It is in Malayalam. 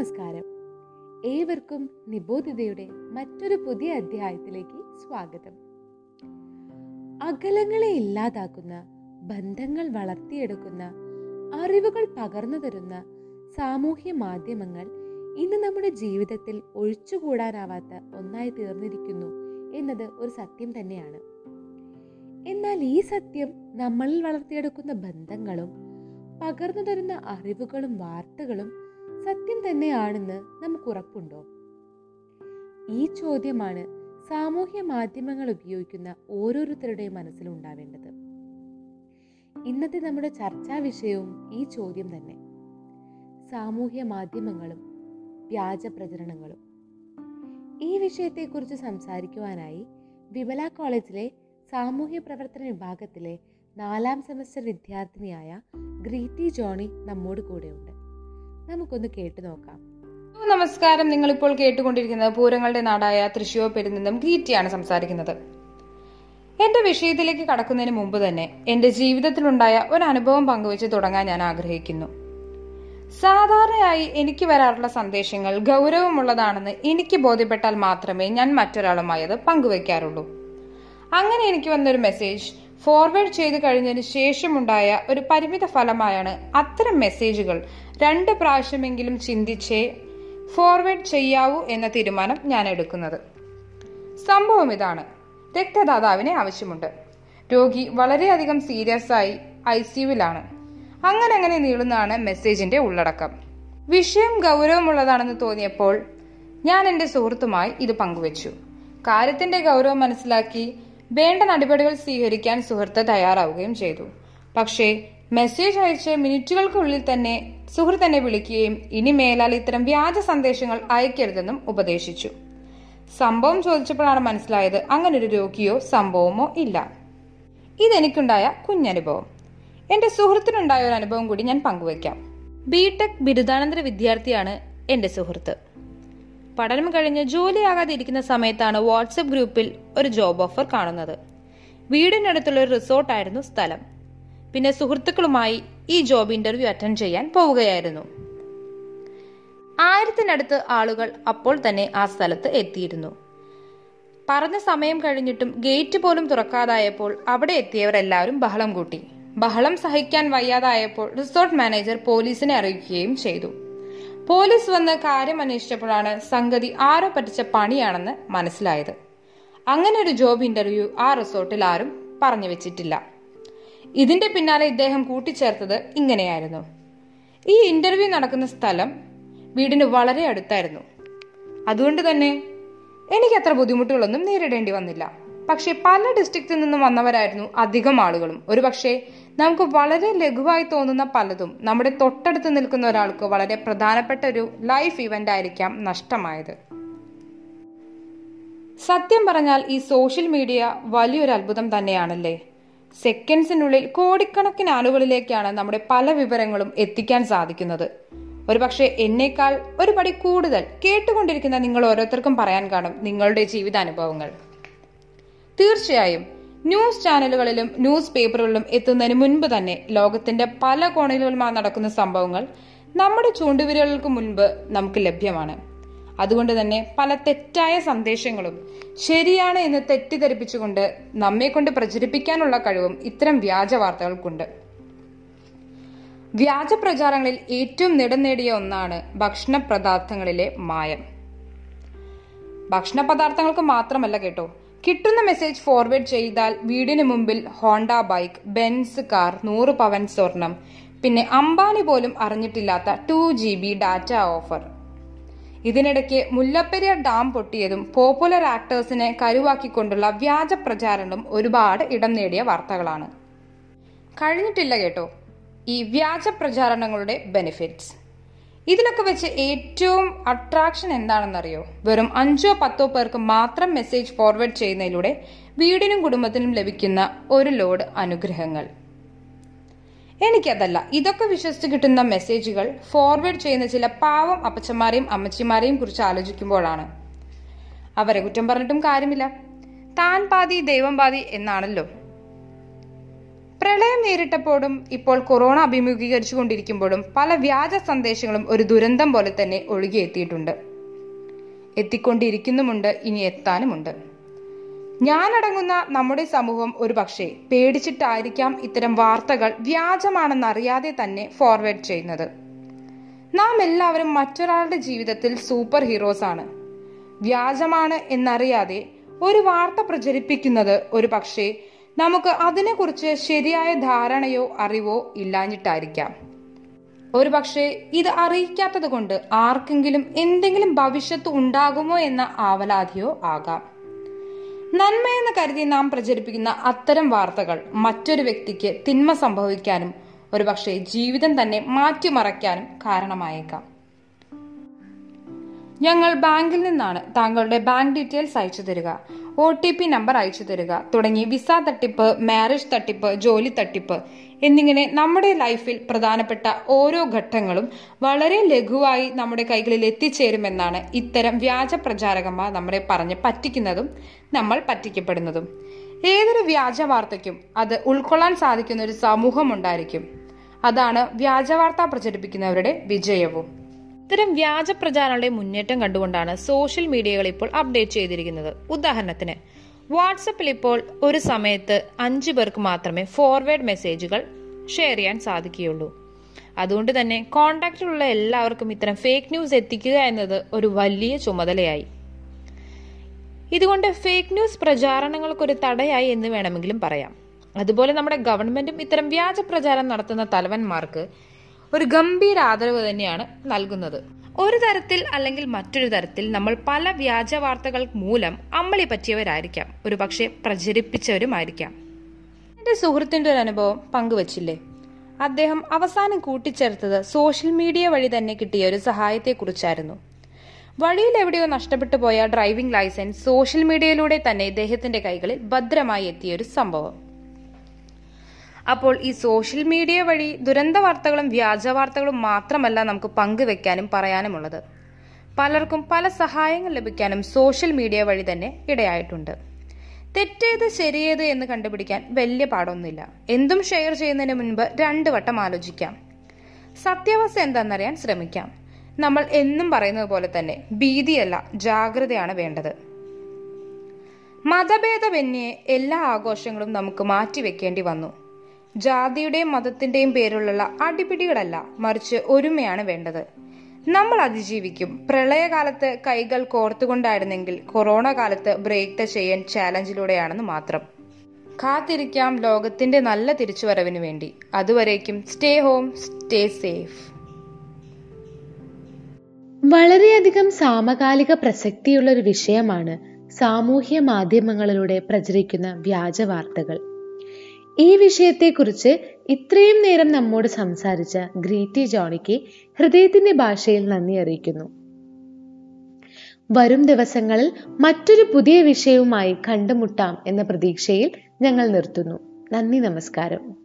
നമസ്കാരം. ഏവർക്കും നിബോധിതയുടെ മറ്റൊരു പുതിയ അധ്യായത്തിലേക്ക് സ്വാഗതം. അകലങ്ങളെ ഇല്ലാതാക്കുന്ന ബന്ധങ്ങൾ വളർത്തിയെടുക്കുന്ന അറിവുകൾ പകർന്നു തരുന്ന സാമൂഹ്യ മാധ്യമങ്ങൾ ഇന്ന് നമ്മുടെ ജീവിതത്തിൽ ഒഴിച്ചുകൂടാനാവാത്ത ഒന്നായി തീർന്നിരിക്കുന്നു എന്നത് ഒരു സത്യം തന്നെയാണ്. എന്നാൽ ഈ സത്യം നമ്മളിൽ വളർത്തിയെടുക്കുന്ന ബന്ധങ്ങളും പകർന്നു തരുന്ന അറിവുകളും വാർത്തകളും സത്യം തന്നെയാണെന്ന് നമുക്ക് ഉറപ്പുണ്ടോ ഈ ചോദ്യമാണ് സാമൂഹ്യ മാധ്യമങ്ങൾ ഉപയോഗിക്കുന്ന ഓരോരുത്തരുടെയും മനസ്സിലുണ്ടാവേണ്ടത് ഇന്നത്തെ നമ്മുടെ ചർച്ചാ വിഷയവും ഈ ചോദ്യം തന്നെ. സാമൂഹ്യ മാധ്യമങ്ങളും വ്യാജ പ്രചരണങ്ങളും. ഈ വിഷയത്തെക്കുറിച്ച് സംസാരിക്കുവാനായി വിമല കോളേജിലെ സാമൂഹ്യ പ്രവർത്തന വിഭാഗത്തിലെ നാലാം സെമസ്റ്റർ വിദ്യാർത്ഥിനിയായ ഗ്രീറ്റി ജോണി നമ്മോട് കൂടെയുണ്ട്. നമുക്കൊന്ന് കേട്ടു നോക്കാം. നമസ്കാരം. നിങ്ങൾ ഇപ്പോൾ കേട്ടുകൊണ്ടിരിക്കുന്നത് പൂരങ്ങളുടെ നാടായ തൃശൂർ പെരുന്നിന്നും ഗീറ്റിയാണ് സംസാരിക്കുന്നത്. എന്റെ വിഷയത്തിലേക്ക് കടക്കുന്നതിന് മുമ്പ് തന്നെ എന്റെ ജീവിതത്തിലുണ്ടായ ഒരു അനുഭവം പങ്കുവെച്ച് തുടങ്ങാൻ ഞാൻ ആഗ്രഹിക്കുന്നു. സാധാരണയായി എനിക്ക് വരാറുള്ള സന്ദേശങ്ങൾ ഗൗരവമുള്ളതാണെന്ന് എനിക്ക് ബോധ്യപ്പെട്ടാൽ മാത്രമേ ഞാൻ മറ്റൊരാളുമായത് പങ്കുവെക്കാറുള്ളൂ. അങ്ങനെ എനിക്ക് വന്നൊരു മെസ്സേജ് ഫോർവേഡ് ചെയ്ത് കഴിഞ്ഞതിന് ശേഷമുണ്ടായ ഒരു പരിമിത ഫലമായാണ് അത്തരം മെസ്സേജുകൾ. രണ്ട് പ്രാവശ്യമെങ്കിലും ചിന്തിച്ചേ ഫോർവേഡ് ചെയ്യാവൂ എന്ന തീരുമാനം ഞാൻ എടുക്കുന്നത്. സംഭവം ഇതാണ്. രക്തദാതാവിനെ ആവശ്യമുണ്ട്. രോഗി വളരെയധികം സീരിയസ് ആയി ഐ സിയുവിലാണ് അങ്ങനെ അങ്ങനെ നീളുന്നതാണ് മെസ്സേജിന്റെ ഉള്ളടക്കം. വിഷയം ഗൗരവമുള്ളതാണെന്ന് തോന്നിയപ്പോൾ ഞാൻ എന്റെ സുഹൃത്തുമായി ഇത് പങ്കുവച്ചു. കാര്യത്തിന്റെ ഗൗരവം മനസ്സിലാക്കി വേണ്ട നടപടികൾ സ്വീകരിക്കാൻ സുഹൃത്ത് തയ്യാറാവുകയും ചെയ്തു. പക്ഷേ മെസ്സേജ് അയച്ച് മിനിറ്റുകൾക്കുള്ളിൽ തന്നെ സുഹൃത്ത് എന്നെ വിളിക്കുകയും ഇനി മേലാൽ ഇത്തരം വ്യാജ സന്ദേശങ്ങൾ അയക്കരുതെന്നും ഉപദേശിച്ചു. സംഭവം ചോദിച്ചപ്പോഴാണ് മനസ്സിലായത് അങ്ങനെ ഒരു രോഗിയോ സംഭവമോ ഇല്ല. ഇതെനിക്കുണ്ടായ കുഞ്ഞനുഭവം. എന്റെ സുഹൃത്തിനുണ്ടായ ഒരു അനുഭവം കൂടി ഞാൻ പങ്കുവയ്ക്കാം. ബിടെക് ബിരുദാനന്തര വിദ്യാർത്ഥിയാണ് എന്റെ സുഹൃത്ത്. പഠനം കഴിഞ്ഞ് ജോലിയാകാതെ ഇരിക്കുന്ന സമയത്താണ് വാട്സപ്പ് ഗ്രൂപ്പിൽ ഒരു ജോബ് ഓഫർ കാണുന്നത്. വീടിനടുത്തുള്ള ഒരു റിസോർട്ടായിരുന്നു സ്ഥലം. പിന്നെ സുഹൃത്തുക്കളുമായി ഈ ജോബ് ഇന്റർവ്യൂ അറ്റൻഡ് ചെയ്യാൻ പോവുകയായിരുന്നു. ആയിരത്തിനടുത്ത് ആളുകൾ അപ്പോൾ തന്നെ ആ സ്ഥലത്ത് എത്തിയിരുന്നു. പറഞ്ഞ സമയം കഴിഞ്ഞിട്ടും ഗേറ്റ് പോലും തുറക്കാതായപ്പോൾ അവിടെ എത്തിയവരെല്ലാവരും ബഹളം കൂട്ടി. ബഹളം സഹിക്കാൻ വയ്യാതായപ്പോൾ റിസോർട്ട് മാനേജർ പോലീസിനെ അറിയിക്കുകയും ചെയ്തു. പോലീസ് വന്ന് കാര്യം അന്വേഷിച്ചപ്പോഴാണ് സംഗതി ആരോ പറ്റിച്ച പണിയാണെന്ന് മനസ്സിലായത്. അങ്ങനെ ഒരു ജോബ് ഇന്റർവ്യൂ ആ റിസോർട്ടിൽ ആരും പറഞ്ഞു വെച്ചിട്ടില്ല. ഇതിന്റെ പിന്നാലെ ഇദ്ദേഹം കൂട്ടിച്ചേർത്തത് ഇങ്ങനെയായിരുന്നു. ഈ ഇന്റർവ്യൂ നടക്കുന്ന സ്ഥലം വീടിന് വളരെ അടുത്തായിരുന്നു. അതുകൊണ്ട് തന്നെ എനിക്ക് അത്ര ബുദ്ധിമുട്ടുകളൊന്നും നേരിടേണ്ടി വന്നില്ല. പക്ഷെ പല ഡിസ്ട്രിക്റ്റിൽ നിന്നും വന്നവരായിരുന്നു അധികം ആളുകളും. ഒരുപക്ഷെ നമുക്ക് വളരെ ലഘുവായി തോന്നുന്ന പലതും നമ്മുടെ തൊട്ടടുത്ത് നിൽക്കുന്ന ഒരാൾക്ക് വളരെ പ്രധാനപ്പെട്ട ഒരു ലൈഫ് ഇവന്റ് ആയിരിക്കാം നഷ്ടമായത്. സത്യം പറഞ്ഞാൽ ഈ സോഷ്യൽ മീഡിയ വലിയൊരു അത്ഭുതം തന്നെയാണല്ലേ? സെക്കൻഡ്സിനുള്ളിൽ കോടിക്കണക്കിന് ആളുകളിലേക്കാണ് നമ്മുടെ പല വിവരങ്ങളും എത്തിക്കാൻ സാധിക്കുന്നത്. ഒരുപക്ഷെ എന്നേക്കാൾ ഒരു പടി കൂടുതൽ കേട്ടുകൊണ്ടിരിക്കുന്ന നിങ്ങൾ ഓരോരുത്തർക്കും പറയാൻ കാണും നിങ്ങളുടെ ജീവിതാനുഭവങ്ങൾ. തീർച്ചയായും ന്യൂസ് ചാനലുകളിലും ന്യൂസ് പേപ്പറുകളിലും എത്തുന്നതിന് മുൻപ് തന്നെ ലോകത്തിന്റെ പല കോണുകളിലുമായി നടക്കുന്ന സംഭവങ്ങൾ നമ്മുടെ ചൂണ്ടുവിരലുകൾക്ക് മുൻപ് നമുക്ക് ലഭ്യമാണ്. അതുകൊണ്ട് തന്നെ പല തെറ്റായ സന്ദേശങ്ങളും ശരിയാണ് എന്ന് തെറ്റിദ്ധരിപ്പിച്ചുകൊണ്ട് നമ്മെ കൊണ്ട് പ്രചരിപ്പിക്കാനുള്ള കഴിവും ഇത്തരം വ്യാജ വാർത്തകൾക്കുണ്ട്. വ്യാജ പ്രചാരങ്ങളിൽ ഏറ്റവും നിടം നേടിയ ഒന്നാണ് ഭക്ഷണ പദാർത്ഥങ്ങളിലെ മായം. ഭക്ഷണ പദാർത്ഥങ്ങൾക്ക് മാത്രമല്ല കേട്ടോ കിട്ടുന്ന മെസ്സേജ് ഫോർവേഡ് ചെയ്താൽ വീടിന് മുമ്പിൽ ഹോണ്ട ബൈക്ക് ബെൻസ് കാർ നൂറ് പവൻ സ്വർണം. പിന്നെ അംബാനി പോലും അറിഞ്ഞിട്ടില്ലാത്ത two G B data offer ഇതിനിടയ്ക്ക് മുല്ലപ്പെരിയാർ ഡാം പൊട്ടിയതും പോപ്പുലർ ആക്ടേഴ്സിനെ കരുവാക്കിക്കൊണ്ടുള്ള വ്യാജ പ്രചാരണവും ഒരുപാട് ഇടം നേടിയ വാർത്തകളാണ്. കഴിഞ്ഞിട്ടില്ല കേട്ടോ. ഈ വ്യാജ പ്രചാരണങ്ങളുടെ ബെനിഫിറ്റ്സ് ഇതിലൊക്കെ വെച്ച് ഏറ്റവും അട്രാക്ഷൻ എന്താണെന്നറിയോ? വെറും അഞ്ചോ പത്തോ പേർക്ക് മാത്രം മെസ്സേജ് ഫോർവേഡ് ചെയ്യുന്നതിലൂടെ വീടിനും കുടുംബത്തിനും ലഭിക്കുന്ന ഒരു ലോഡ് അനുഗ്രഹങ്ങൾ. എനിക്കതല്ല ഇതൊക്കെ വിശ്വസിച്ച് കിട്ടുന്ന മെസ്സേജുകൾ ഫോർവേഡ് ചെയ്യുന്ന ചില പാവം അപ്പച്ചന്മാരെയും അമ്മച്ചിമാരെയും കുറിച്ച് ആലോചിക്കുമ്പോഴാണ്. അവരെ കുറ്റം പറഞ്ഞിട്ടും കാര്യമില്ല. താൻ പാതി ദൈവം പാതി എന്നാണല്ലോ. പ്രളയം നേരിട്ടപ്പോഴും ഇപ്പോൾ കൊറോണ അഭിമുഖീകരിച്ചു കൊണ്ടിരിക്കുമ്പോഴും പല വ്യാജ സന്ദേശങ്ങളും ഒരു ദുരന്തം പോലെ തന്നെ ഒഴുകിയെത്തിയിട്ടുണ്ട്. എത്തിക്കൊണ്ടിരിക്കുന്നുമുണ്ട് ഇനി എത്താനുമുണ്ട്. ഞാനടങ്ങുന്ന നമ്മുടെ സമൂഹം ഒരു പക്ഷേ പേടിച്ചിട്ടായിരിക്കാം ഇത്തരം വാർത്തകൾ വ്യാജമാണെന്നറിയാതെ തന്നെ ഫോർവേഡ് ചെയ്യുന്നത്. നാം എല്ലാവരും മറ്റൊരാളുടെ ജീവിതത്തിൽ സൂപ്പർ ഹീറോസ് ആണ്. വ്യാജമാണ് എന്നറിയാതെ ഒരു വാർത്ത പ്രചരിപ്പിക്കുന്നത് ഒരു പക്ഷേ നമുക്ക് അതിനെക്കുറിച്ച് ശരിയായ ധാരണയോ അറിവോ ഇല്ലാഞ്ഞിട്ടായിരിക്കാം. ഒരു പക്ഷേ ഇത് അറിയിക്കാത്തത് കൊണ്ട് ആർക്കെങ്കിലും എന്തെങ്കിലും ഭവിഷ്യത്ത് ഉണ്ടാകുമോ എന്ന ആവലാതിയോ ആകാം. നന്മയെന്ന് കരുതി നാം പ്രചരിപ്പിക്കുന്ന അത്തരം വാർത്തകൾ മറ്റൊരു വ്യക്തിക്ക് തിന്മ സംഭവിക്കാനും ഒരുപക്ഷെ ജീവിതം തന്നെ മാറ്റിമറയ്ക്കാനും കാരണമായേക്കാം. ഞങ്ങൾ ബാങ്കിൽ നിന്നാണ് താങ്കളുടെ ബാങ്ക് ഡീറ്റെയിൽസ് അയച്ചു തരിക. ഒ ടി പി നമ്പർ അയച്ചു തരിക. തുടങ്ങി വിസ തട്ടിപ്പ് മാരേജ് തട്ടിപ്പ് ജോലി തട്ടിപ്പ് എന്നിങ്ങനെ നമ്മുടെ ലൈഫിൽ പ്രധാനപ്പെട്ട ഓരോ ഘട്ടങ്ങളും വളരെ ലഘുവായി നമ്മുടെ കൈകളിൽ എത്തിച്ചേരുമെന്നാണ് ഇത്തരം വ്യാജ പ്രചാരകന്മാർ നമ്മളെ പറഞ്ഞ് പറ്റിക്കുന്നതും നമ്മൾ പറ്റിക്കപ്പെടുന്നതും. ഏതൊരു വ്യാജ വാർത്തയ്ക്കും അത് ഉൾക്കൊള്ളാൻ സാധിക്കുന്ന ഒരു സമൂഹം ഉണ്ടായിരിക്കും. അതാണ് വ്യാജ വാർത്ത പ്രചരിപ്പിക്കുന്നവരുടെ വിജയവും. ഇത്തരം വ്യാജ പ്രചാരണങ്ങളുടെ മുന്നേറ്റം കണ്ടുകൊണ്ടാണ് സോഷ്യൽ മീഡിയകൾ ഇപ്പോൾ അപ്ഡേറ്റ് ചെയ്തിരിക്കുന്നത്. ഉദാഹരണത്തിന് വാട്സപ്പിൽ ഇപ്പോൾ ഒരു സമയത്ത് അഞ്ചു പേർക്ക് മാത്രമേ ഫോർവേഡ് മെസ്സേജുകൾ ഷെയർ ചെയ്യാൻ സാധിക്കുകയുള്ളൂ. അതുകൊണ്ട് തന്നെ കോണ്ടാക്റ്റിലുള്ള എല്ലാവർക്കും ഇത്തരം ഫേക്ക് ന്യൂസ് എത്തിക്കുക എന്നത് ഒരു വലിയ ചുമതലയായി. ഇതുകൊണ്ട് ഫേക്ക് ന്യൂസ് പ്രചാരണങ്ങൾക്കൊരു തടയായി എന്ന് വേണമെങ്കിലും പറയാം. അതുപോലെ നമ്മുടെ ഗവൺമെന്റും ഇത്തരം വ്യാജ പ്രചാരം നടത്തുന്ന തലവന്മാർക്ക് ഒരു ഗംഭീര ആദരവ് തന്നെയാണ് നൽകുന്നത്. ഒരു തരത്തിൽ അല്ലെങ്കിൽ മറ്റൊരു തരത്തിൽ നമ്മൾ പല വ്യാജ വാർത്തകൾ മൂലം അമ്മളി പറ്റിയവരായിരിക്കാം. ഒരു പക്ഷേ പ്രചരിപ്പിച്ചവരുമായിരിക്കാം. എന്റെ സുഹൃത്തിന്റെ ഒരു അനുഭവം പങ്കുവച്ചില്ലേ? അദ്ദേഹം അവസാനം കൂട്ടിച്ചേർത്തത് സോഷ്യൽ മീഡിയ വഴി തന്നെ കിട്ടിയ ഒരു സഹായത്തെക്കുറിച്ചായിരുന്നു. വഴിയിൽ എവിടെയോ നഷ്ടപ്പെട്ടു പോയ ഡ്രൈവിംഗ് ലൈസൻസ് സോഷ്യൽ മീഡിയയിലൂടെ തന്നെ ഇദ്ദേഹത്തിന്റെ കൈകളിൽ ഭദ്രമായി എത്തിയ ഒരു സംഭവം. അപ്പോൾ ഈ സോഷ്യൽ മീഡിയ വഴി ദുരന്ത വാർത്തകളും വ്യാജ വാർത്തകളും മാത്രമല്ല നമുക്ക് പങ്കുവെക്കാനും പറയാനുമുള്ളത്. പലർക്കും പല സഹായങ്ങൾ ലഭിക്കാനും സോഷ്യൽ മീഡിയ വഴി തന്നെ ഇടയായിട്ടുണ്ട്. തെറ്റേത് ശരിയേത് എന്ന് കണ്ടുപിടിക്കാൻ വലിയ പാടൊന്നുമില്ല. എന്തും ഷെയർ ചെയ്യുന്നതിന് മുൻപ് രണ്ടു വട്ടം ആലോചിക്കാം. സത്യാവസ്ഥ എന്താണെന്നറിയാൻ ശ്രമിക്കാം. നമ്മൾ എന്നും പറയുന്നത് പോലെ തന്നെ ഭീതിയല്ല ജാഗ്രതയാണ് വേണ്ടത്. മതഭേദമന്യേ എല്ലാ ആഘോഷങ്ങളും നമുക്ക് മാറ്റിവെക്കേണ്ടി വന്നു. ജാതിയുടെയും മതത്തിന്റെയും പേരിലുള്ള അടിപിടികളല്ല മറിച്ച് ഒരുമയാണ് വേണ്ടത്. നമ്മൾ അതിജീവിക്കും. പ്രളയകാലത്ത് കൈകൾ കോർത്തുകൊണ്ടായിരുന്നെങ്കിൽ കൊറോണ കാലത്ത് ബ്രേക്ക് ദ ചെയ്യാൻ ചാലഞ്ചിലൂടെയാണെന്ന് മാത്രം. കാത്തിരിക്കാം ലോകത്തിന്റെ നല്ല തിരിച്ചുവരവിന് വേണ്ടി. അതുവരേക്കും സ്റ്റേ ഹോം സ്റ്റേ സേഫ്. വളരെയധികം സാമകാലിക പ്രസക്തിയുള്ള ഒരു വിഷയമാണ് സാമൂഹ്യ മാധ്യമങ്ങളിലൂടെ പ്രചരിക്കുന്ന വ്യാജ വാർത്തകൾ. ഈ വിഷയത്തെക്കുറിച്ച് ഇത്രയും നേരം നമ്മോട് സംസാരിച്ച ഗ്രീറ്റി ജോണിക്ക് ഹൃദയത്തിന്റെ ഭാഷയിൽ നന്ദി അറിയിക്കുന്നു. വരും ദിവസങ്ങളിൽ മറ്റൊരു പുതിയ വിഷയവുമായി കണ്ടുമുട്ടാം എന്ന പ്രതീക്ഷയിൽ ഞങ്ങൾ നിർത്തുന്നു. നന്ദി നമസ്കാരം.